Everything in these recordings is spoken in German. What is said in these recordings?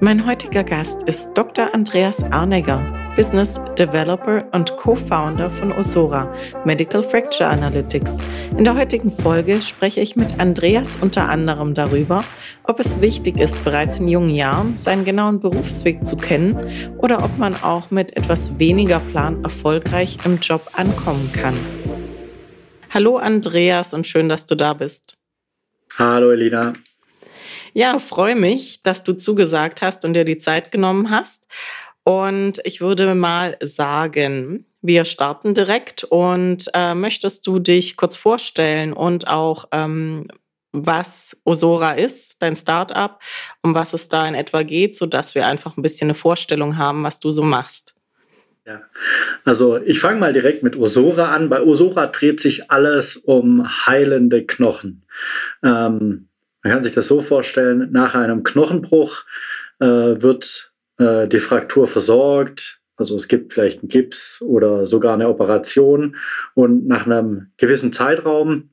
Mein heutiger Gast ist Dr. Andreas Arnegger, Business Developer und Co-Founder von Osora Medical Fracture Analytics. In der heutigen Folge spreche ich mit Andreas unter anderem darüber, ob es wichtig ist, bereits in jungen Jahren seinen genauen Berufsweg zu kennen oder ob man auch mit etwas weniger Plan erfolgreich im Job ankommen kann. Hallo Andreas und schön, dass du da bist. Hallo Elina. Ja, freue mich, dass du zugesagt hast und dir die Zeit genommen hast. Und ich würde mal sagen, wir starten direkt und äh, möchtest du dich kurz vorstellen und auch, ähm, was Osora ist, dein Startup, um was es da in etwa geht, sodass wir einfach ein bisschen eine Vorstellung haben, was du so machst. Ja, also ich fange mal direkt mit Osora an. Bei Osora dreht sich alles um heilende Knochen. Ähm, man kann sich das so vorstellen, nach einem Knochenbruch äh, wird äh, die Fraktur versorgt. Also es gibt vielleicht einen Gips oder sogar eine Operation. Und nach einem gewissen Zeitraum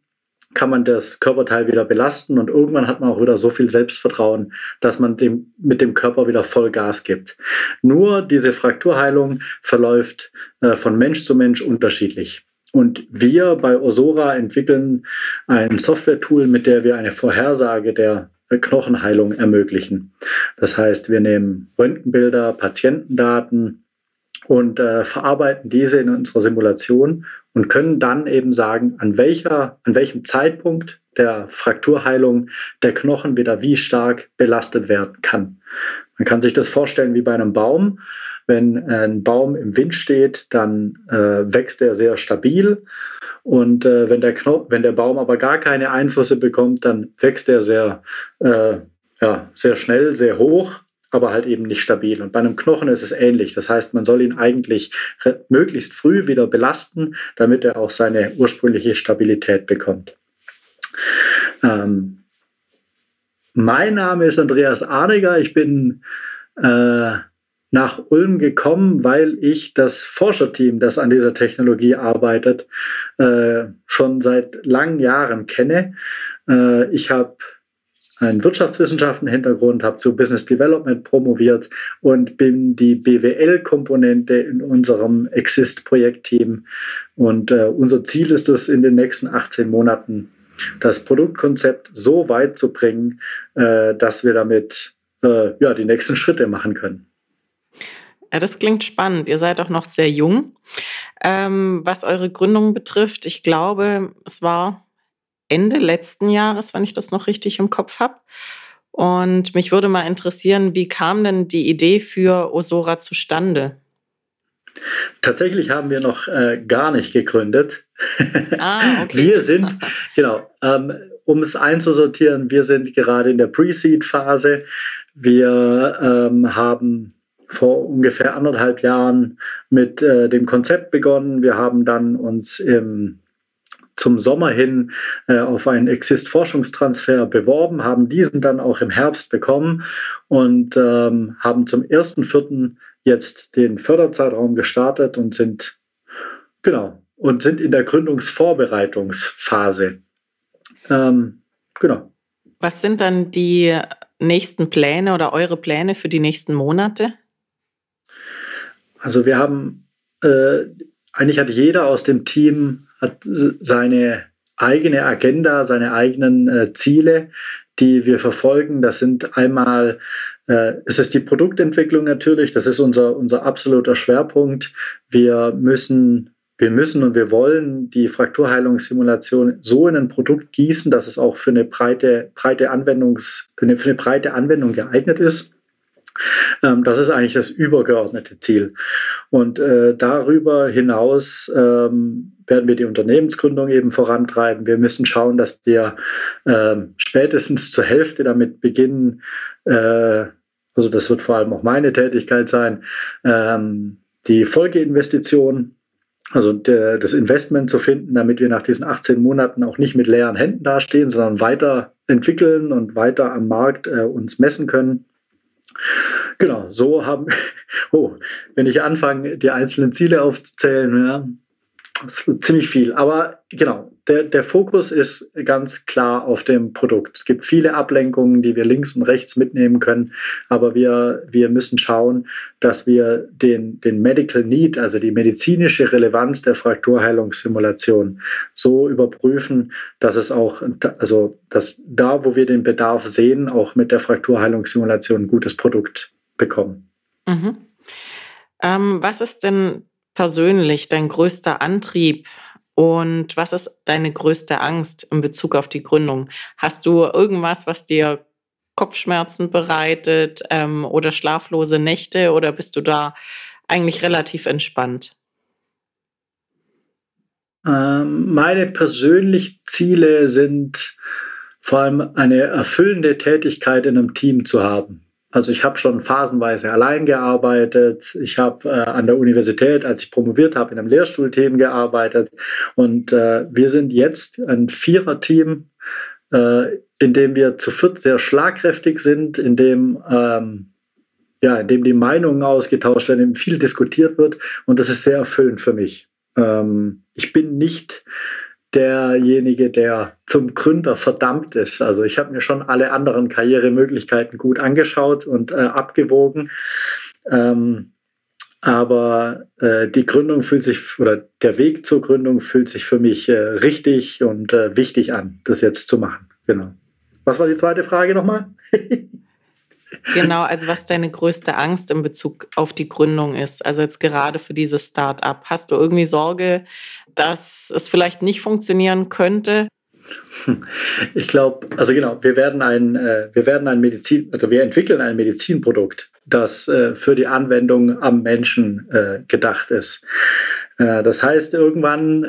kann man das Körperteil wieder belasten und irgendwann hat man auch wieder so viel Selbstvertrauen, dass man dem, mit dem Körper wieder voll Gas gibt. Nur diese Frakturheilung verläuft äh, von Mensch zu Mensch unterschiedlich. Und wir bei Osora entwickeln ein Software-Tool, mit der wir eine Vorhersage der Knochenheilung ermöglichen. Das heißt, wir nehmen Röntgenbilder, Patientendaten und äh, verarbeiten diese in unserer Simulation und können dann eben sagen, an, welcher, an welchem Zeitpunkt der Frakturheilung der Knochen wieder wie stark belastet werden kann. Man kann sich das vorstellen wie bei einem Baum. Wenn ein Baum im Wind steht, dann äh, wächst er sehr stabil. Und äh, wenn, der wenn der Baum aber gar keine Einflüsse bekommt, dann wächst er sehr, äh, ja, sehr schnell, sehr hoch, aber halt eben nicht stabil. Und bei einem Knochen ist es ähnlich. Das heißt, man soll ihn eigentlich möglichst früh wieder belasten, damit er auch seine ursprüngliche Stabilität bekommt. Ähm, mein Name ist Andreas Arniger. Ich bin äh, nach Ulm gekommen, weil ich das Forscherteam, das an dieser Technologie arbeitet, äh, schon seit langen Jahren kenne. Äh, ich habe einen Wirtschaftswissenschaften-Hintergrund, habe zu Business Development promoviert und bin die BWL-Komponente in unserem Exist-Projektteam. Und äh, unser Ziel ist es, in den nächsten 18 Monaten das Produktkonzept so weit zu bringen, äh, dass wir damit äh, ja, die nächsten Schritte machen können. Ja, das klingt spannend. Ihr seid auch noch sehr jung. Ähm, was eure Gründung betrifft, ich glaube, es war Ende letzten Jahres, wenn ich das noch richtig im Kopf habe. Und mich würde mal interessieren, wie kam denn die Idee für Osora zustande? Tatsächlich haben wir noch äh, gar nicht gegründet. Ah, okay. wir sind, genau, ähm, um es einzusortieren, wir sind gerade in der Pre-Seed-Phase. Wir ähm, haben vor ungefähr anderthalb Jahren mit äh, dem Konzept begonnen. Wir haben dann uns im zum Sommer hin äh, auf einen Exist-Forschungstransfer beworben, haben diesen dann auch im Herbst bekommen und ähm, haben zum 1.4. jetzt den Förderzeitraum gestartet und sind, genau, und sind in der Gründungsvorbereitungsphase. Ähm, genau. Was sind dann die nächsten Pläne oder eure Pläne für die nächsten Monate? Also wir haben, äh, eigentlich hat jeder aus dem Team seine eigene Agenda, seine eigenen äh, Ziele, die wir verfolgen. Das sind einmal, äh, es ist die Produktentwicklung natürlich, das ist unser, unser absoluter Schwerpunkt. Wir müssen wir müssen und wir wollen die Frakturheilungssimulation so in ein Produkt gießen, dass es auch für eine breite, breite, Anwendungs, für eine, für eine breite Anwendung geeignet ist. Ähm, das ist eigentlich das übergeordnete Ziel. Und äh, darüber hinaus ähm, werden wir die Unternehmensgründung eben vorantreiben. Wir müssen schauen, dass wir ähm, spätestens zur Hälfte damit beginnen, äh, also das wird vor allem auch meine Tätigkeit sein, ähm, die Folgeinvestition also der, das Investment zu finden, damit wir nach diesen 18 Monaten auch nicht mit leeren Händen dastehen, sondern weiter entwickeln und weiter am Markt äh, uns messen können. Genau, so haben, oh, wenn ich anfange, die einzelnen Ziele aufzuzählen, ja, ziemlich viel. Aber genau, der, der Fokus ist ganz klar auf dem Produkt. Es gibt viele Ablenkungen, die wir links und rechts mitnehmen können, aber wir, wir müssen schauen, dass wir den, den Medical Need, also die medizinische Relevanz der Frakturheilungssimulation so überprüfen, dass es auch, also dass da, wo wir den Bedarf sehen, auch mit der Frakturheilungssimulation ein gutes Produkt bekommen. Mhm. Ähm, was ist denn persönlich dein größter Antrieb und was ist deine größte Angst in Bezug auf die Gründung? Hast du irgendwas, was dir Kopfschmerzen bereitet ähm, oder schlaflose Nächte oder bist du da eigentlich relativ entspannt? Ähm, meine persönlichen Ziele sind vor allem eine erfüllende Tätigkeit in einem Team zu haben. Also ich habe schon phasenweise allein gearbeitet. Ich habe äh, an der Universität, als ich promoviert habe, in einem Lehrstuhlteam gearbeitet. Und äh, wir sind jetzt ein Viererteam, äh, in dem wir zu viert sehr schlagkräftig sind, in dem, ähm, ja, in dem die Meinungen ausgetauscht werden, in dem viel diskutiert wird. Und das ist sehr erfüllend für mich. Ähm, ich bin nicht derjenige, der zum Gründer verdammt ist. Also ich habe mir schon alle anderen Karrieremöglichkeiten gut angeschaut und äh, abgewogen. Ähm, aber äh, die Gründung fühlt sich, oder der Weg zur Gründung fühlt sich für mich äh, richtig und äh, wichtig an, das jetzt zu machen. Genau. Was war die zweite Frage nochmal? Genau, also was deine größte Angst in Bezug auf die Gründung ist, also jetzt gerade für dieses Start-up. Hast du irgendwie Sorge, dass es vielleicht nicht funktionieren könnte? Ich glaube, also genau, wir werden ein, äh, wir werden ein Medizin, also wir entwickeln ein Medizinprodukt, das äh, für die Anwendung am Menschen äh, gedacht ist. Das heißt, irgendwann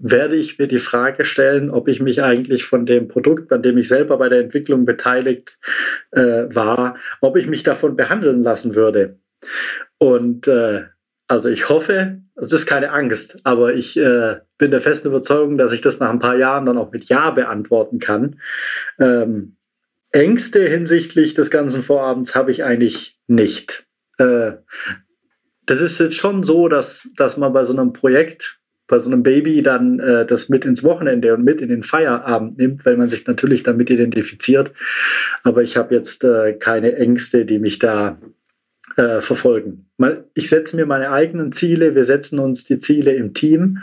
werde ich mir die Frage stellen, ob ich mich eigentlich von dem Produkt, an dem ich selber bei der Entwicklung beteiligt äh, war, ob ich mich davon behandeln lassen würde. Und äh, also ich hoffe, das ist keine Angst, aber ich äh, bin der festen Überzeugung, dass ich das nach ein paar Jahren dann auch mit Ja beantworten kann. Ähm, Ängste hinsichtlich des ganzen Vorabends habe ich eigentlich nicht. Äh, das ist jetzt schon so, dass, dass man bei so einem Projekt bei so einem Baby dann äh, das mit ins Wochenende und mit in den Feierabend nimmt, weil man sich natürlich damit identifiziert. Aber ich habe jetzt äh, keine Ängste, die mich da äh, verfolgen. Ich setze mir meine eigenen Ziele, wir setzen uns die Ziele im Team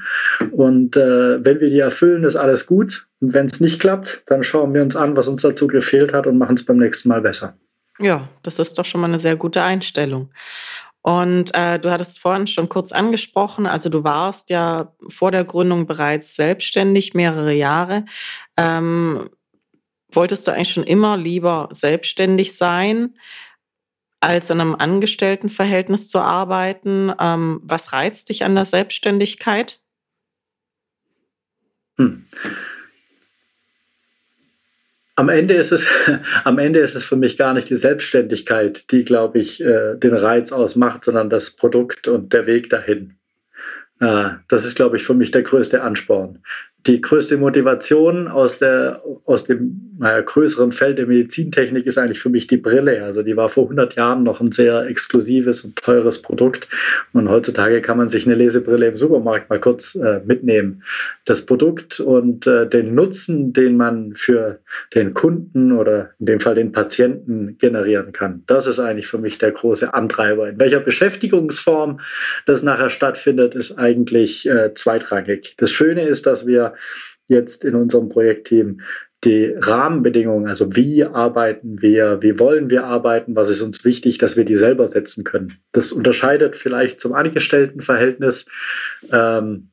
und äh, wenn wir die erfüllen, ist alles gut. Und wenn es nicht klappt, dann schauen wir uns an, was uns dazu gefehlt hat und machen es beim nächsten Mal besser. Ja, das ist doch schon mal eine sehr gute Einstellung. Und äh, du hattest vorhin schon kurz angesprochen, also du warst ja vor der Gründung bereits selbstständig, mehrere Jahre. Ähm, wolltest du eigentlich schon immer lieber selbstständig sein, als in einem Angestelltenverhältnis zu arbeiten? Ähm, was reizt dich an der Selbstständigkeit? Hm. Am Ende ist es, am Ende ist es für mich gar nicht die Selbstständigkeit, die, glaube ich, äh, den Reiz ausmacht, sondern das Produkt und der Weg dahin. Äh, das ist, glaube ich, für mich der größte Ansporn die größte Motivation aus, der, aus dem naja, größeren Feld der Medizintechnik ist eigentlich für mich die Brille. Also die war vor 100 Jahren noch ein sehr exklusives und teures Produkt. Und heutzutage kann man sich eine Lesebrille im Supermarkt mal kurz äh, mitnehmen. Das Produkt und äh, den Nutzen, den man für den Kunden oder in dem Fall den Patienten generieren kann, das ist eigentlich für mich der große Antreiber. In welcher Beschäftigungsform das nachher stattfindet, ist eigentlich äh, zweitrangig. Das Schöne ist, dass wir jetzt in unserem Projektteam die Rahmenbedingungen, also wie arbeiten wir, wie wollen wir arbeiten, was ist uns wichtig, dass wir die selber setzen können. Das unterscheidet vielleicht zum Angestelltenverhältnis, ähm,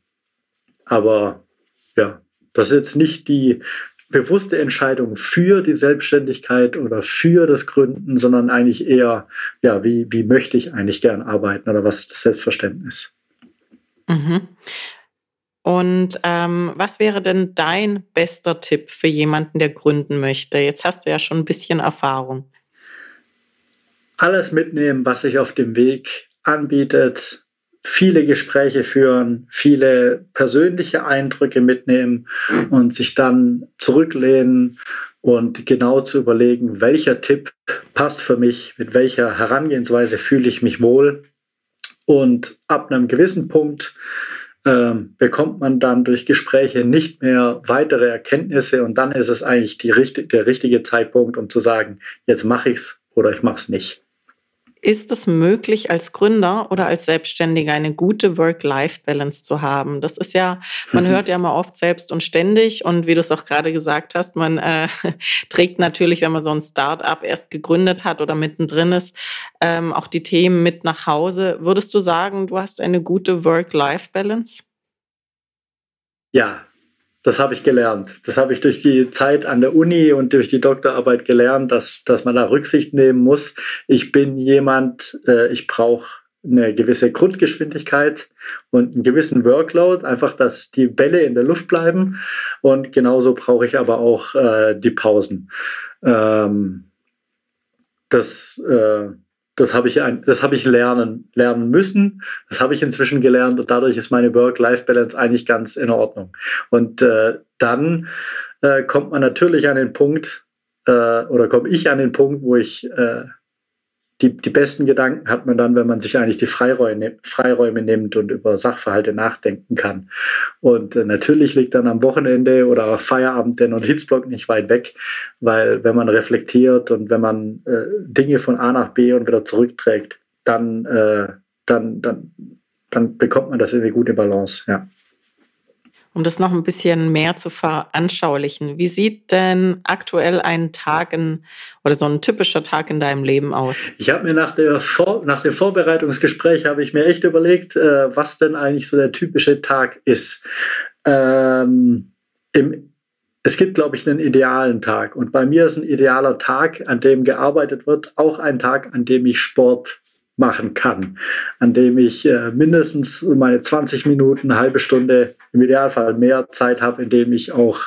aber ja, das ist jetzt nicht die bewusste Entscheidung für die Selbstständigkeit oder für das Gründen, sondern eigentlich eher, ja, wie, wie möchte ich eigentlich gern arbeiten oder was ist das Selbstverständnis? Mhm. Und ähm, was wäre denn dein bester Tipp für jemanden, der gründen möchte? Jetzt hast du ja schon ein bisschen Erfahrung. Alles mitnehmen, was sich auf dem Weg anbietet, viele Gespräche führen, viele persönliche Eindrücke mitnehmen und sich dann zurücklehnen und genau zu überlegen, welcher Tipp passt für mich, mit welcher Herangehensweise fühle ich mich wohl. Und ab einem gewissen Punkt ähm, bekommt man dann durch Gespräche nicht mehr weitere Erkenntnisse und dann ist es eigentlich die, der richtige Zeitpunkt, um zu sagen, jetzt mache ich es oder ich mache es nicht. Ist es möglich, als Gründer oder als Selbstständiger eine gute Work-Life-Balance zu haben? Das ist ja, man mhm. hört ja mal oft selbst und ständig und wie du es auch gerade gesagt hast, man äh, trägt natürlich, wenn man so ein Start-up erst gegründet hat oder mittendrin ist, ähm, auch die Themen mit nach Hause. Würdest du sagen, du hast eine gute Work-Life-Balance? Ja, das habe ich gelernt. Das habe ich durch die Zeit an der Uni und durch die Doktorarbeit gelernt, dass, dass man da Rücksicht nehmen muss. Ich bin jemand, äh, ich brauche eine gewisse Grundgeschwindigkeit und einen gewissen Workload, einfach, dass die Bälle in der Luft bleiben. Und genauso brauche ich aber auch äh, die Pausen. Ähm, das, äh, das habe ich, das habe ich lernen, lernen müssen. Das habe ich inzwischen gelernt und dadurch ist meine Work-Life-Balance eigentlich ganz in Ordnung. Und äh, dann äh, kommt man natürlich an den Punkt, äh, oder komme ich an den Punkt, wo ich äh, die, die besten Gedanken hat man dann, wenn man sich eigentlich die Freiräume, Freiräume nimmt und über Sachverhalte nachdenken kann. Und äh, natürlich liegt dann am Wochenende oder Feierabend der Notizblock nicht weit weg, weil wenn man reflektiert und wenn man äh, Dinge von A nach B und wieder zurückträgt, dann, äh, dann, dann, dann bekommt man das in eine gute Balance. Ja um das noch ein bisschen mehr zu veranschaulichen. Wie sieht denn aktuell ein Tag in, oder so ein typischer Tag in deinem Leben aus? Ich habe mir nach, der Vor nach dem Vorbereitungsgespräch habe ich mir echt überlegt, äh, was denn eigentlich so der typische Tag ist. Ähm, im, es gibt, glaube ich, einen idealen Tag. Und bei mir ist ein idealer Tag, an dem gearbeitet wird, auch ein Tag, an dem ich Sport machen kann, an dem ich äh, mindestens meine 20 Minuten, eine halbe Stunde, im Idealfall mehr Zeit habe, in dem ich auch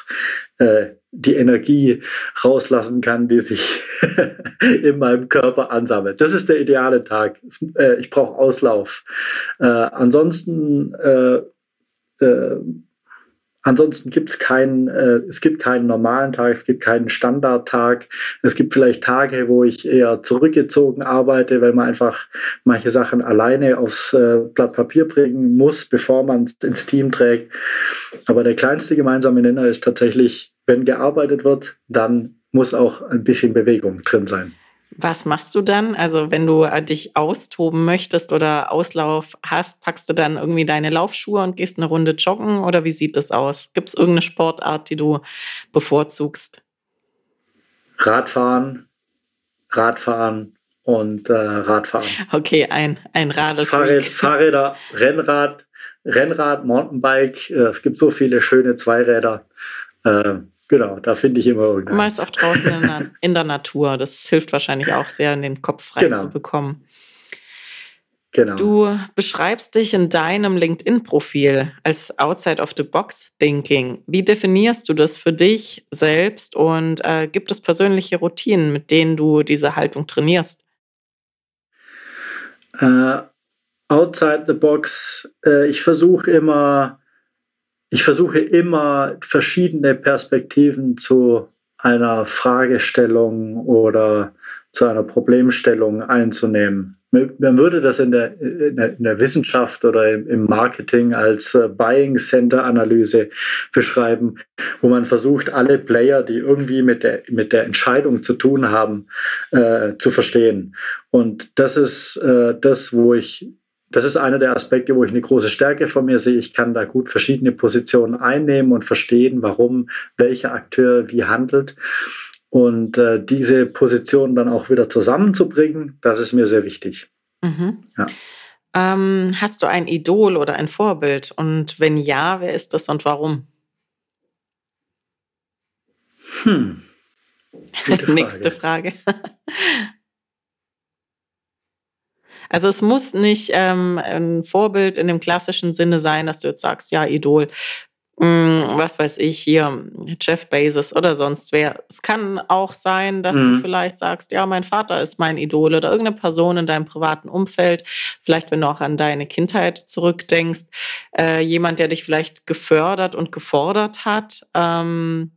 äh, die Energie rauslassen kann, die sich in meinem Körper ansammelt. Das ist der ideale Tag. Äh, ich brauche Auslauf. Äh, ansonsten äh, äh, Ansonsten gibt es keinen, äh, es gibt keinen normalen Tag, es gibt keinen Standardtag. Es gibt vielleicht Tage, wo ich eher zurückgezogen arbeite, weil man einfach manche Sachen alleine aufs äh, Blatt Papier bringen muss, bevor man es ins Team trägt. Aber der kleinste gemeinsame Nenner ist tatsächlich, wenn gearbeitet wird, dann muss auch ein bisschen Bewegung drin sein. Was machst du dann? Also wenn du äh, dich austoben möchtest oder Auslauf hast, packst du dann irgendwie deine Laufschuhe und gehst eine Runde joggen oder wie sieht das aus? Gibt es irgendeine Sportart, die du bevorzugst? Radfahren, Radfahren und äh, Radfahren. Okay, ein, ein Radl. Fahrrad, Fahrräder, Rennrad, Rennrad, Mountainbike. Äh, es gibt so viele schöne Zweiräder. Äh, Genau, da finde ich immer irgendwas. Meist auch draußen in der, in der, Natur. Das hilft wahrscheinlich auch sehr, den Kopf frei genau. zu bekommen. Genau. Du beschreibst dich in deinem LinkedIn-Profil als Outside of the Box Thinking. Wie definierst du das für dich selbst und äh, gibt es persönliche Routinen, mit denen du diese Haltung trainierst? Uh, outside the Box, uh, ich versuche immer ich versuche immer verschiedene Perspektiven zu einer Fragestellung oder zu einer Problemstellung einzunehmen. Man würde das in der, in der, in der Wissenschaft oder im Marketing als äh, Buying Center Analyse beschreiben, wo man versucht, alle Player, die irgendwie mit der, mit der Entscheidung zu tun haben, äh, zu verstehen. Und das ist äh, das, wo ich das ist einer der Aspekte, wo ich eine große Stärke von mir sehe. Ich kann da gut verschiedene Positionen einnehmen und verstehen, warum welcher Akteur wie handelt. Und äh, diese Positionen dann auch wieder zusammenzubringen, das ist mir sehr wichtig. Mhm. Ja. Ähm, hast du ein Idol oder ein Vorbild? Und wenn ja, wer ist das und warum? Hm. Frage. Nächste Frage. Also es muss nicht ähm, ein Vorbild in dem klassischen Sinne sein, dass du jetzt sagst, ja, Idol, mh, hm, was weiß ich hier, Jeff Bezos oder sonst wer. Es kann auch sein, dass mhm. du vielleicht sagst, ja, mein Vater ist mein Idol oder irgendeine Person in deinem privaten Umfeld, vielleicht wenn du auch an deine Kindheit zurückdenkst, äh, jemand, der dich vielleicht gefördert und gefordert hat. Ähm,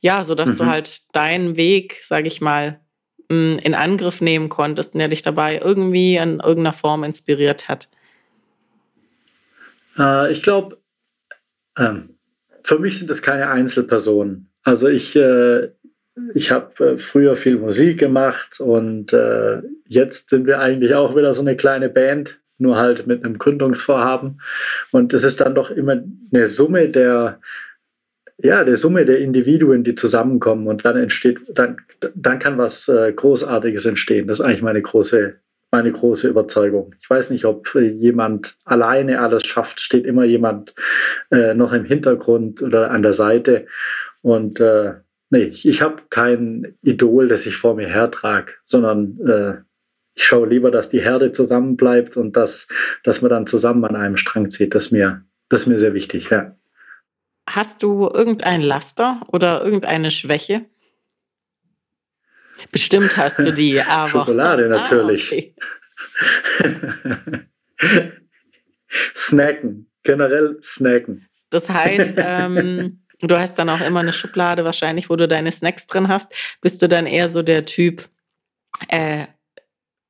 ja, so dass mhm. du halt deinen Weg, sage ich mal, in Angriff nehmen konntest und der dich dabei irgendwie in irgendeiner Form inspiriert hat? Äh, ich glaube, ähm, für mich sind es keine Einzelpersonen. Also ich, äh, ich habe äh, früher viel Musik gemacht und äh, jetzt sind wir eigentlich auch wieder so eine kleine Band, nur halt mit einem Gründungsvorhaben. Und es ist dann doch immer eine Summe der, ja, der Summe der Individuen, die zusammenkommen und dann entsteht, dann, dann kann was äh, Großartiges entstehen. Das ist eigentlich meine große, meine große Überzeugung. Ich weiß nicht, ob jemand alleine alles schafft, steht immer jemand äh, noch im Hintergrund oder an der Seite. Und äh, nee, ich, ich habe kein Idol, das ich vor mir hertrage, sondern äh, ich schaue lieber, dass die Herde zusammenbleibt und dass, dass man dann zusammen an einem Strang zieht. Das ist mir, das ist mir sehr wichtig, ja. Hast du irgendein Laster oder irgendeine Schwäche? Bestimmt hast du die, aber. Schokolade ah, natürlich. Ah, okay. snacken, generell snacken. Das heißt, ähm, du hast dann auch immer eine Schublade wahrscheinlich, wo du deine Snacks drin hast. Bist du dann eher so der Typ äh,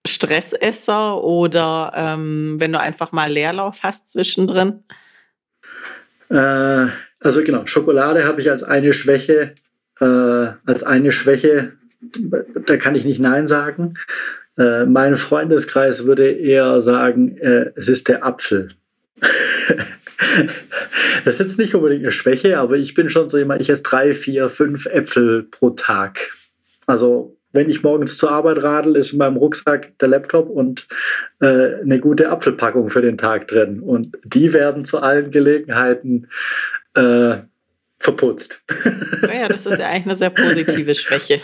Stressesser oder ähm, wenn du einfach mal Leerlauf hast zwischendrin? Äh, also genau, Schokolade habe ich als eine Schwäche, äh, als eine Schwäche, da kann ich nicht Nein sagen. Äh, mein Freundeskreis würde eher sagen, äh, es ist der Apfel. das ist jetzt nicht unbedingt eine Schwäche, aber ich bin schon so jemand, ich esse drei, vier, fünf Äpfel pro Tag. Also wenn ich morgens zur Arbeit radel, ist in meinem Rucksack der Laptop und äh, eine gute Apfelpackung für den Tag drin. Und die werden zu allen Gelegenheiten äh, verputzt. Naja, das ist ja eigentlich eine sehr positive Schwäche.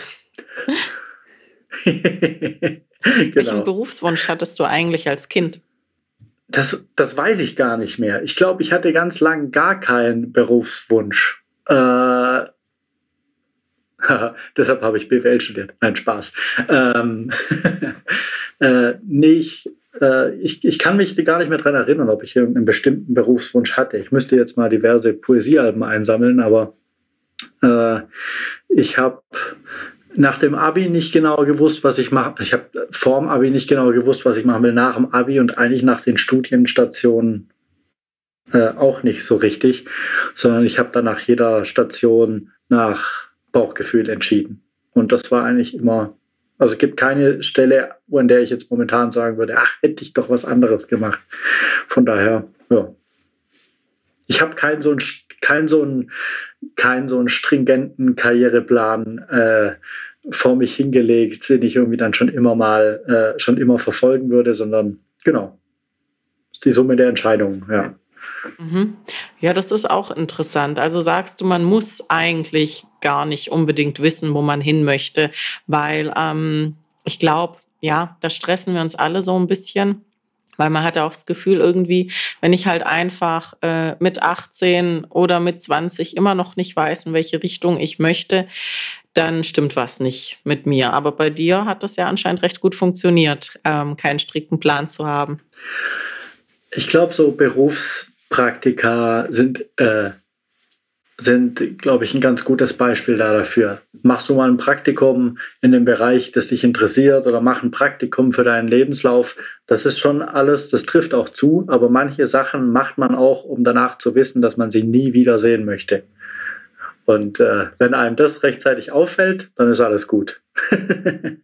genau. Welchen Berufswunsch hattest du eigentlich als Kind? Das, das weiß ich gar nicht mehr. Ich glaube, ich hatte ganz lang gar keinen Berufswunsch. Äh, Deshalb habe ich BWL studiert. Nein, Spaß. Ähm, äh, nee, ich, äh, ich, ich kann mich gar nicht mehr daran erinnern, ob ich einen bestimmten Berufswunsch hatte. Ich müsste jetzt mal diverse Poesiealben einsammeln, aber äh, ich habe nach dem Abi nicht genau gewusst, was ich mache. Ich habe vor dem Abi nicht genau gewusst, was ich machen will. Nach dem Abi und eigentlich nach den Studienstationen äh, auch nicht so richtig, sondern ich habe dann nach jeder Station nach Bauchgefühl entschieden. Und das war eigentlich immer, also es gibt keine Stelle, an der ich jetzt momentan sagen würde, ach, hätte ich doch was anderes gemacht. Von daher, ja. Ich habe keinen so einen, keinen so einen, so stringenten Karriereplan äh, vor mich hingelegt, den ich irgendwie dann schon immer mal, äh, schon immer verfolgen würde, sondern genau, die Summe der Entscheidungen, ja. Mhm. Ja, das ist auch interessant. Also sagst du, man muss eigentlich gar nicht unbedingt wissen, wo man hin möchte, weil ähm, ich glaube, ja, da stressen wir uns alle so ein bisschen. Weil man hat auch das Gefühl, irgendwie, wenn ich halt einfach äh, mit 18 oder mit 20 immer noch nicht weiß, in welche Richtung ich möchte, dann stimmt was nicht mit mir. Aber bei dir hat das ja anscheinend recht gut funktioniert, ähm, keinen strikten Plan zu haben. Ich glaube, so Berufs Praktika sind, äh, sind glaube ich, ein ganz gutes Beispiel dafür. Machst du mal ein Praktikum in dem Bereich, das dich interessiert oder mach ein Praktikum für deinen Lebenslauf. Das ist schon alles, das trifft auch zu, aber manche Sachen macht man auch, um danach zu wissen, dass man sie nie wieder sehen möchte. Und äh, wenn einem das rechtzeitig auffällt, dann ist alles gut.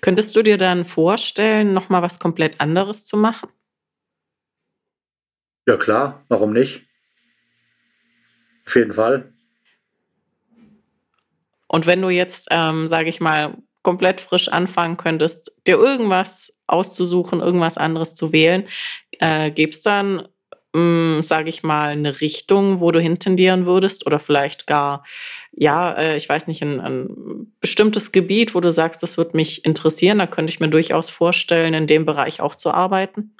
Könntest du dir dann vorstellen, nochmal was komplett anderes zu machen? Ja klar, warum nicht? Auf jeden Fall. Und wenn du jetzt, ähm, sage ich mal, komplett frisch anfangen könntest, dir irgendwas auszusuchen, irgendwas anderes zu wählen, äh, gäbe es dann, ähm, sage ich mal, eine Richtung, wo du hintendieren würdest oder vielleicht gar, ja, äh, ich weiß nicht, ein, ein bestimmtes Gebiet, wo du sagst, das würde mich interessieren, da könnte ich mir durchaus vorstellen, in dem Bereich auch zu arbeiten?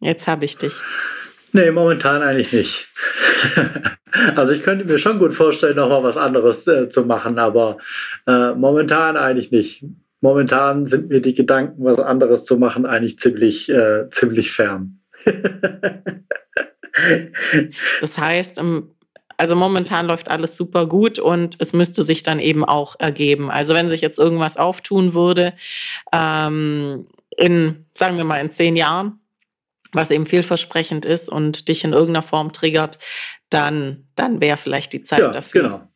Jetzt habe ich dich. Nee, momentan eigentlich nicht. also ich könnte mir schon gut vorstellen, nochmal was anderes äh, zu machen, aber äh, momentan eigentlich nicht. Momentan sind mir die Gedanken, was anderes zu machen, eigentlich ziemlich, äh, ziemlich fern. das heißt, also momentan läuft alles super gut und es müsste sich dann eben auch ergeben. Also wenn sich jetzt irgendwas auftun würde, ähm, in, sagen wir mal, in zehn Jahren, was eben vielversprechend ist und dich in irgendeiner Form triggert, dann, dann wäre vielleicht die Zeit ja, dafür. Genau.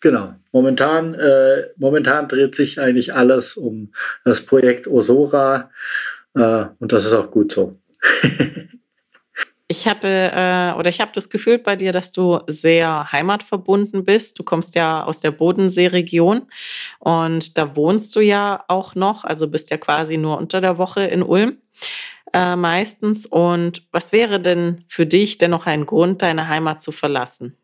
Genau. Momentan, äh, momentan dreht sich eigentlich alles um das Projekt Osora äh, und das ist auch gut so. Ich hatte äh, oder ich habe das Gefühl bei dir, dass du sehr heimatverbunden bist. Du kommst ja aus der Bodenseeregion und da wohnst du ja auch noch, also bist ja quasi nur unter der Woche in Ulm äh, meistens. Und was wäre denn für dich denn noch ein Grund, deine Heimat zu verlassen?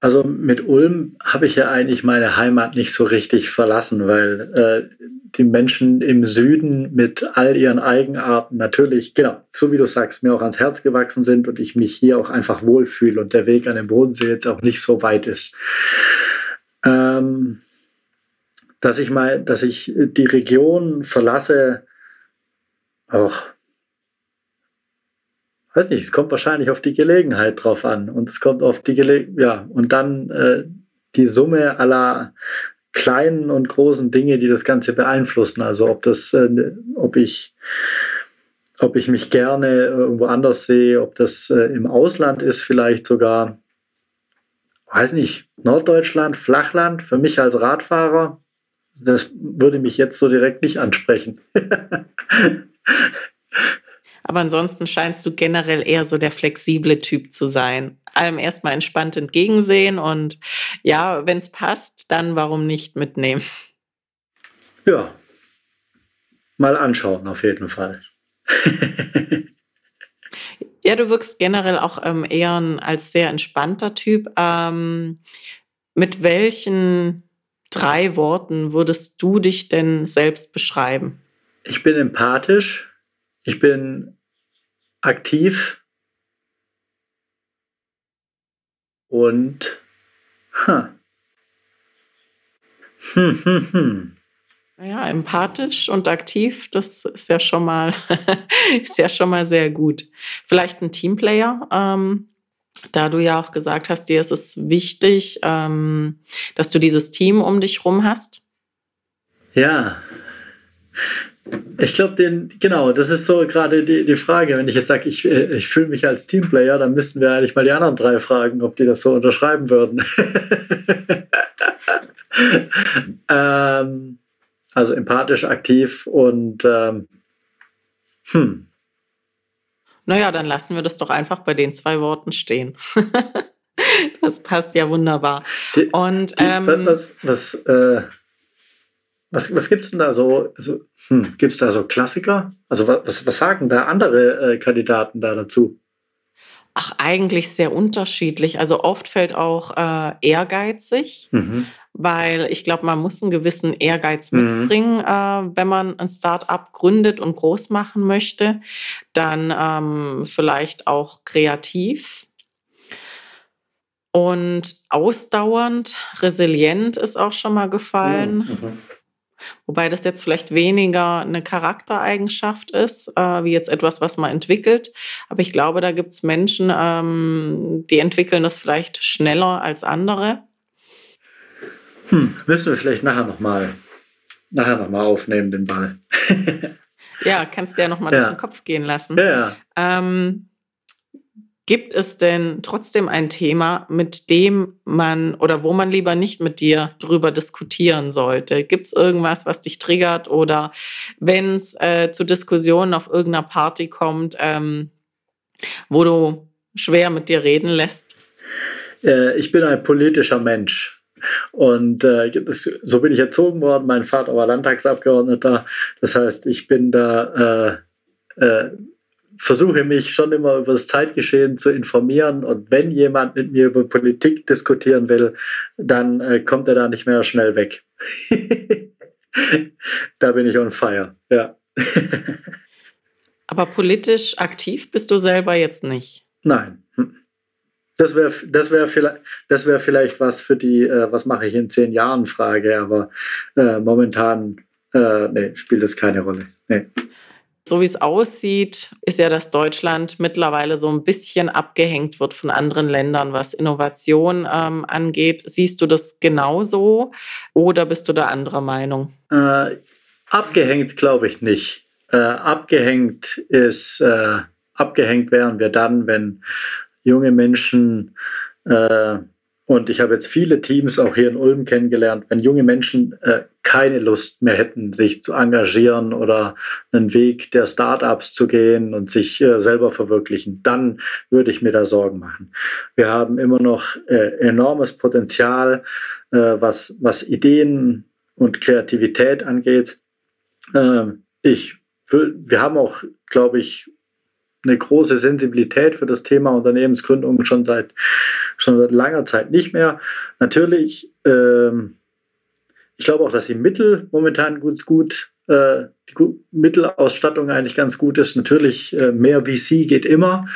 Also mit Ulm habe ich ja eigentlich meine Heimat nicht so richtig verlassen, weil äh, die Menschen im Süden mit all ihren Eigenarten natürlich, genau, so wie du sagst, mir auch ans Herz gewachsen sind und ich mich hier auch einfach wohlfühle und der Weg an den Bodensee jetzt auch nicht so weit ist. Ähm, dass ich mal, dass ich die Region verlasse, auch weiß nicht, es kommt wahrscheinlich auf die Gelegenheit drauf an. Und es kommt auf die Gelegenheit, ja, und dann äh, die Summe aller kleinen und großen Dinge, die das Ganze beeinflussen. Also ob das, äh, ob ich ob ich mich gerne irgendwo anders sehe, ob das äh, im Ausland ist, vielleicht sogar, weiß nicht, Norddeutschland, Flachland, für mich als Radfahrer, das würde mich jetzt so direkt nicht ansprechen. Aber ansonsten scheinst du generell eher so der flexible Typ zu sein. Allem erstmal entspannt entgegensehen und ja, wenn es passt, dann warum nicht mitnehmen? Ja, mal anschauen auf jeden Fall. ja, du wirkst generell auch ähm, eher als sehr entspannter Typ. Ähm, mit welchen drei Worten würdest du dich denn selbst beschreiben? Ich bin empathisch, ich bin aktiv und huh. hm, hm, hm. Ja, empathisch und aktiv, das ist ja schon mal, ist ja schon mal sehr gut. Vielleicht ein Teamplayer, ähm, da du ja auch gesagt hast, dir ist es wichtig, ähm, dass du dieses Team um dich rum hast. Ja, ich glaube, genau, das ist so gerade die, die Frage. Wenn ich jetzt sage, ich, äh, ich fühle mich als Teamplayer, dann müssten wir eigentlich mal die anderen drei fragen, ob die das so unterschreiben würden. ähm, also empathisch, aktiv und ähm, hm. Naja, dann lassen wir das doch einfach bei den zwei Worten stehen. das passt ja wunderbar. Die, und ähm, was, was, äh, was, was gibt es denn da so? Also, hm, Gibt es da so Klassiker? Also was, was sagen da andere äh, Kandidaten da dazu? Ach, eigentlich sehr unterschiedlich. Also oft fällt auch äh, ehrgeizig, mhm. weil ich glaube, man muss einen gewissen Ehrgeiz mhm. mitbringen, äh, wenn man ein Start-up gründet und groß machen möchte. Dann ähm, vielleicht auch kreativ. Und ausdauernd, resilient ist auch schon mal gefallen. Mhm. Wobei das jetzt vielleicht weniger eine Charaktereigenschaft ist, äh, wie jetzt etwas, was man entwickelt. Aber ich glaube, da gibt es Menschen, ähm, die entwickeln das vielleicht schneller als andere. Hm, müssen wir vielleicht nachher nochmal nachher noch mal aufnehmen, den Ball. ja, kannst du ja nochmal ja. durch den Kopf gehen lassen. Ja. Ähm, Gibt es denn trotzdem ein Thema, mit dem man oder wo man lieber nicht mit dir drüber diskutieren sollte? Gibt es irgendwas, was dich triggert oder wenn es äh, zu Diskussionen auf irgendeiner Party kommt, ähm, wo du schwer mit dir reden lässt? Äh, ich bin ein politischer Mensch. Und äh, so bin ich erzogen worden. Mein Vater war Landtagsabgeordneter. Das heißt, ich bin da äh, äh, versuche mich schon immer über das Zeitgeschehen zu informieren und wenn jemand mit mir über Politik diskutieren will, dann äh, kommt er da nicht mehr schnell weg. da bin ich on fire, ja. Aber politisch aktiv bist du selber jetzt nicht? Nein. Hm. Das wäre das wär vielleicht, wär vielleicht was für die, äh, was mache ich in zehn Jahren Frage, aber äh, momentan äh, nee, spielt das keine Rolle. Nee. So wie es aussieht, ist ja, dass Deutschland mittlerweile so ein bisschen abgehängt wird von anderen Ländern, was Innovation ähm, angeht. Siehst du das genauso oder bist du da anderer Meinung? Äh, abgehängt glaube ich nicht. Äh, abgehängt ist äh, abgehängt wären wir dann, wenn junge Menschen äh, und ich habe jetzt viele Teams auch hier in Ulm kennengelernt, wenn junge Menschen äh, keine Lust mehr hätten, sich zu engagieren oder einen Weg der Startups zu gehen und sich äh, selber verwirklichen, dann würde ich mir da Sorgen machen. Wir haben immer noch äh, enormes Potenzial, äh, was, was Ideen und Kreativität angeht. Ähm, ich, wir haben auch, glaube ich, eine große Sensibilität für das Thema Unternehmensgründung schon seit, schon seit langer Zeit nicht mehr. Natürlich, ähm, ich glaube auch, dass die Mittel momentan gut, gut äh, die Mittelausstattung eigentlich ganz gut ist. Natürlich, äh, mehr VC geht immer.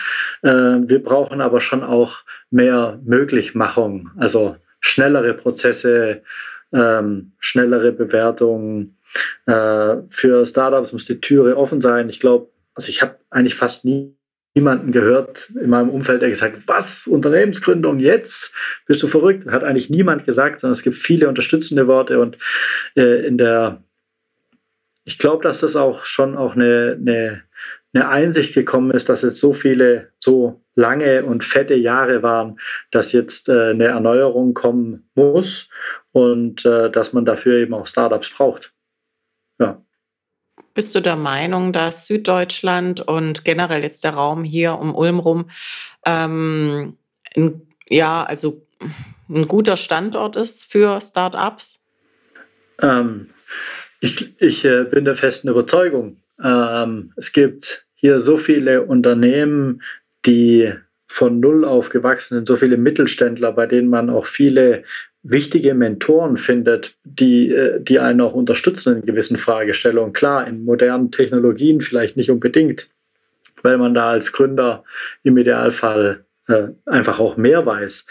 Äh, wir brauchen aber schon auch mehr Möglichmachung, also schnellere Prozesse, ähm, schnellere Bewertungen. Äh, für Startups muss die Türe offen sein. Ich glaube, also ich habe eigentlich fast nie niemanden gehört in meinem Umfeld, der gesagt hat, was, Unternehmensgründung jetzt? Bist du verrückt? Hat eigentlich niemand gesagt, sondern es gibt viele unterstützende Worte und äh, in der, ich glaube, dass das auch schon auch eine, eine, eine Einsicht gekommen ist, dass jetzt so viele, so lange und fette Jahre waren, dass jetzt äh, eine Erneuerung kommen muss und äh, dass man dafür eben auch Startups braucht. Ja. Bist du der Meinung, dass Süddeutschland und generell jetzt der Raum hier um Ulm rum ähm, ein, ja, also ein guter Standort ist für Startups? Ähm, ich ich äh, bin der festen Überzeugung. Ähm, es gibt hier so viele Unternehmen, die von Null auf gewachsen sind, so viele Mittelständler, bei denen man auch viele wichtige Mentoren findet, die, äh, die einen auch unterstützen in gewissen Fragestellungen. Klar, in modernen Technologien vielleicht nicht unbedingt, weil man da als Gründer im Idealfall äh, einfach auch mehr weiß.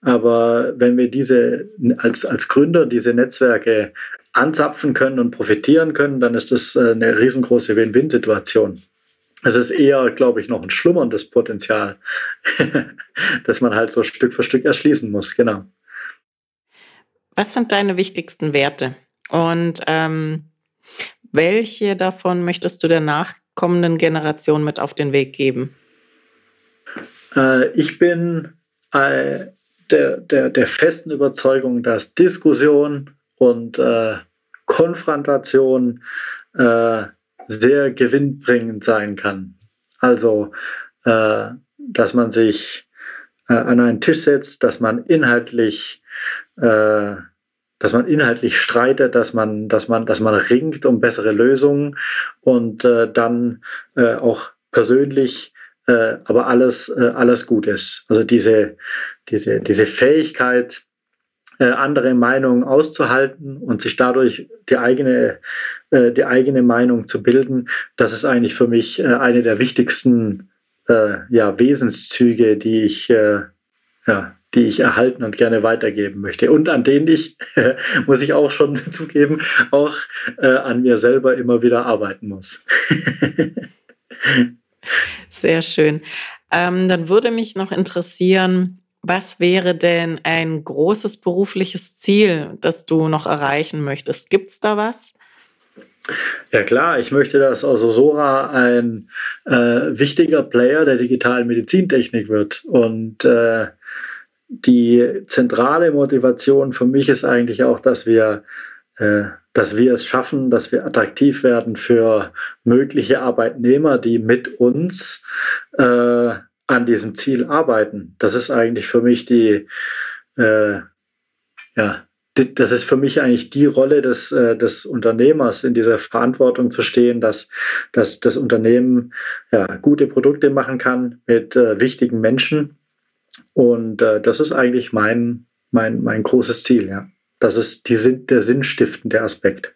Aber wenn wir diese als, als Gründer diese Netzwerke anzapfen können und profitieren können, dann ist das äh, eine riesengroße Win-Win-Situation. Es ist eher, glaube ich, noch ein schlummerndes Potenzial, das man halt so Stück für Stück erschließen muss, genau. Was sind deine wichtigsten Werte? Und ähm, welche davon möchtest du der nachkommenden Generation mit auf den Weg geben? Äh, ich bin äh, der, der, der festen Überzeugung, dass Diskussion und äh, Konfrontation äh, sehr gewinnbringend sein kann. Also, äh, dass man sich äh, an einen Tisch setzt, dass man inhaltlich äh, dass man inhaltlich streitet, dass man, dass man, dass man ringt um bessere Lösungen und äh, dann äh, auch persönlich äh, aber alles, alles gut ist. Also diese, diese, diese Fähigkeit, äh, andere Meinungen auszuhalten und sich dadurch die eigene, äh, die eigene Meinung zu bilden, das ist eigentlich für mich äh, eine der wichtigsten äh, ja, Wesenszüge, die ich äh, ja, die ich erhalten und gerne weitergeben möchte und an denen ich, muss ich auch schon zugeben, auch äh, an mir selber immer wieder arbeiten muss. Sehr schön. Ähm, dann würde mich noch interessieren, was wäre denn ein großes berufliches Ziel, das du noch erreichen möchtest? Gibt es da was? Ja klar, ich möchte, dass also Sora ein äh, wichtiger Player der digitalen Medizintechnik wird und äh, die zentrale Motivation für mich ist eigentlich auch, dass wir, äh, dass wir es schaffen, dass wir attraktiv werden für mögliche Arbeitnehmer, die mit uns äh, an diesem Ziel arbeiten. Das ist eigentlich für mich die, äh, ja, das ist für mich eigentlich die Rolle des, äh, des Unternehmers, in dieser Verantwortung zu stehen, dass, dass das Unternehmen ja, gute Produkte machen kann mit äh, wichtigen Menschen und äh, das ist eigentlich mein, mein, mein großes Ziel, ja. Das ist die, der sinnstiftende Aspekt.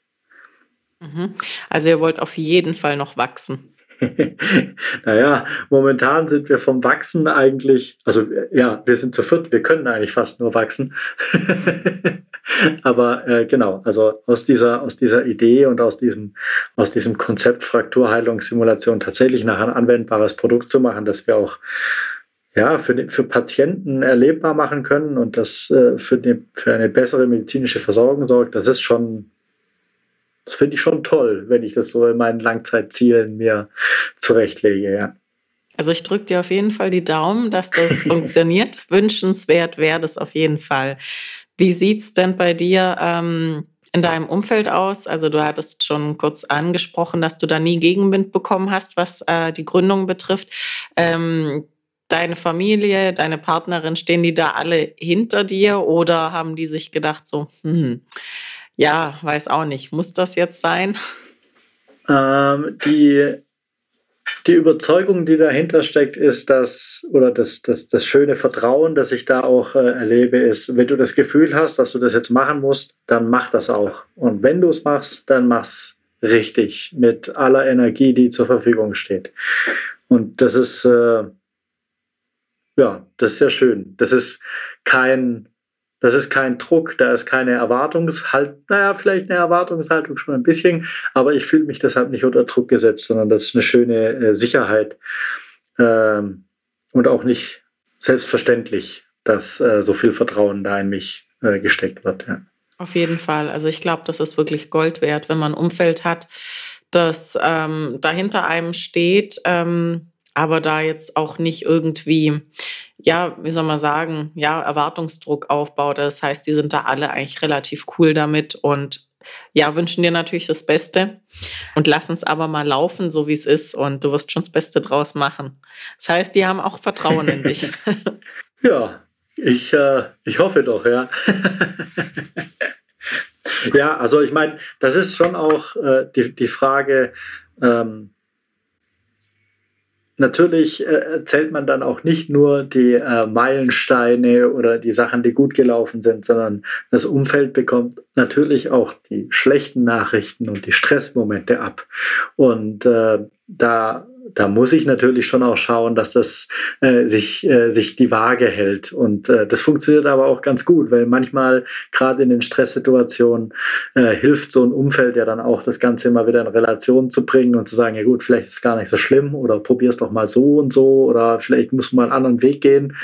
Mhm. Also ihr wollt auf jeden Fall noch wachsen. naja, momentan sind wir vom Wachsen eigentlich, also ja, wir sind zu viert, wir können eigentlich fast nur wachsen. Aber äh, genau, also aus dieser, aus dieser Idee und aus diesem, aus diesem Konzept Frakturheilungssimulation tatsächlich nachher ein anwendbares Produkt zu machen, das wir auch ja, für, für Patienten erlebbar machen können und das äh, für, die, für eine bessere medizinische Versorgung sorgt, das ist schon, das finde ich schon toll, wenn ich das so in meinen Langzeitzielen mir zurechtlege, ja. Also ich drücke dir auf jeden Fall die Daumen, dass das funktioniert. Wünschenswert wäre das auf jeden Fall. Wie sieht es denn bei dir ähm, in deinem Umfeld aus? Also du hattest schon kurz angesprochen, dass du da nie Gegenwind bekommen hast, was äh, die Gründung betrifft. Ähm, deine Familie, deine Partnerin, stehen die da alle hinter dir oder haben die sich gedacht so, hm, ja, weiß auch nicht, muss das jetzt sein? Ähm, die, die Überzeugung, die dahinter steckt, ist, dass, oder das, das, das schöne Vertrauen, das ich da auch äh, erlebe, ist, wenn du das Gefühl hast, dass du das jetzt machen musst, dann mach das auch. Und wenn du es machst, dann mach's richtig, mit aller Energie, die zur Verfügung steht. Und das ist, äh, ja, das ist sehr schön. Das ist kein, das ist kein Druck, da ist keine Erwartungshaltung, naja, vielleicht eine Erwartungshaltung schon ein bisschen, aber ich fühle mich deshalb nicht unter Druck gesetzt, sondern das ist eine schöne äh, Sicherheit ähm, und auch nicht selbstverständlich, dass äh, so viel Vertrauen da in mich äh, gesteckt wird. Ja. Auf jeden Fall. Also ich glaube, das ist wirklich Gold wert, wenn man ein Umfeld hat, das ähm, dahinter einem steht. Ähm, aber da jetzt auch nicht irgendwie, ja, wie soll man sagen, ja, Erwartungsdruck aufbaut. Das heißt, die sind da alle eigentlich relativ cool damit und ja, wünschen dir natürlich das Beste und lassen es aber mal laufen, so wie es ist und du wirst schon das Beste draus machen. Das heißt, die haben auch Vertrauen in dich. ja, ich, äh, ich hoffe doch, ja. ja, also ich meine, das ist schon auch äh, die, die Frage, ähm, natürlich äh, erzählt man dann auch nicht nur die äh, Meilensteine oder die Sachen, die gut gelaufen sind, sondern das Umfeld bekommt natürlich auch die schlechten Nachrichten und die Stressmomente ab. Und äh, da da muss ich natürlich schon auch schauen, dass das äh, sich, äh, sich die Waage hält. Und äh, das funktioniert aber auch ganz gut, weil manchmal gerade in den Stresssituationen äh, hilft so ein Umfeld ja dann auch, das Ganze immer wieder in Relation zu bringen und zu sagen, ja gut, vielleicht ist es gar nicht so schlimm oder probier es doch mal so und so oder vielleicht muss man einen anderen Weg gehen.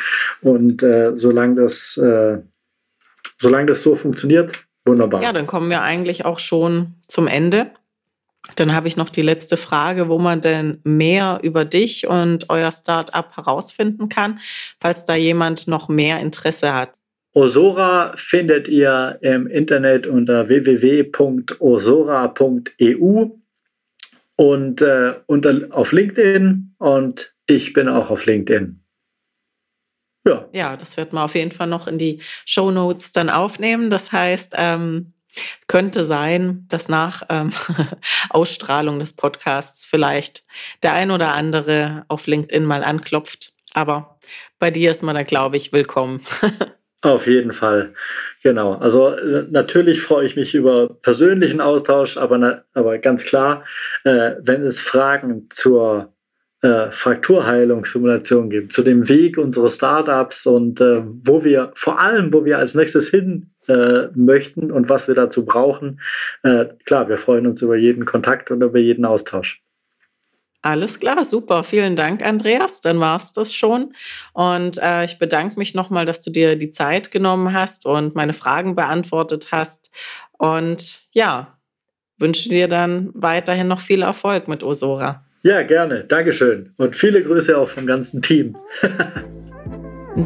Und äh, solange das, äh, solange das so funktioniert, wunderbar. Ja, dann kommen wir eigentlich auch schon zum Ende. Dann habe ich noch die letzte Frage, wo man denn mehr über dich und euer Startup herausfinden kann, falls da jemand noch mehr Interesse hat. Osora findet ihr im Internet unter www.osora.eu und äh, unter, auf LinkedIn und ich bin auch auf LinkedIn. Ja. ja, das wird man auf jeden Fall noch in die Show Notes dann aufnehmen. Das heißt, ähm, könnte sein, dass nach ähm, Ausstrahlung des Podcasts vielleicht der ein oder andere auf LinkedIn mal anklopft. Aber bei dir ist man da, glaube ich, willkommen. Auf jeden Fall, genau. Also äh, natürlich freue ich mich über persönlichen Austausch, aber, aber ganz klar, äh, wenn es Fragen zur äh, Frakturheilungssimulation gibt, zu dem Weg unserer Startups und äh, wo wir vor allem, wo wir als nächstes hin äh, möchten und was wir dazu brauchen. Äh, klar, wir freuen uns über jeden Kontakt und über jeden Austausch. Alles klar, super. Vielen Dank, Andreas. Dann war es das schon. Und äh, ich bedanke mich nochmal, dass du dir die Zeit genommen hast und meine Fragen beantwortet hast. Und ja, wünsche dir dann weiterhin noch viel Erfolg mit Osora. Ja, gerne. Dankeschön. Und viele Grüße auch vom ganzen Team.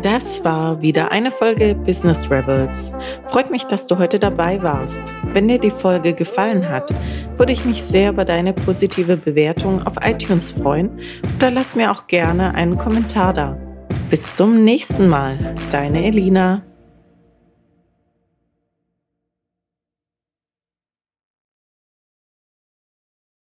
Das war wieder eine Folge Business Rebels. Freut mich, dass du heute dabei warst. Wenn dir die Folge gefallen hat, würde ich mich sehr über deine positive Bewertung auf iTunes freuen oder lass mir auch gerne einen Kommentar da. Bis zum nächsten Mal, deine Elina.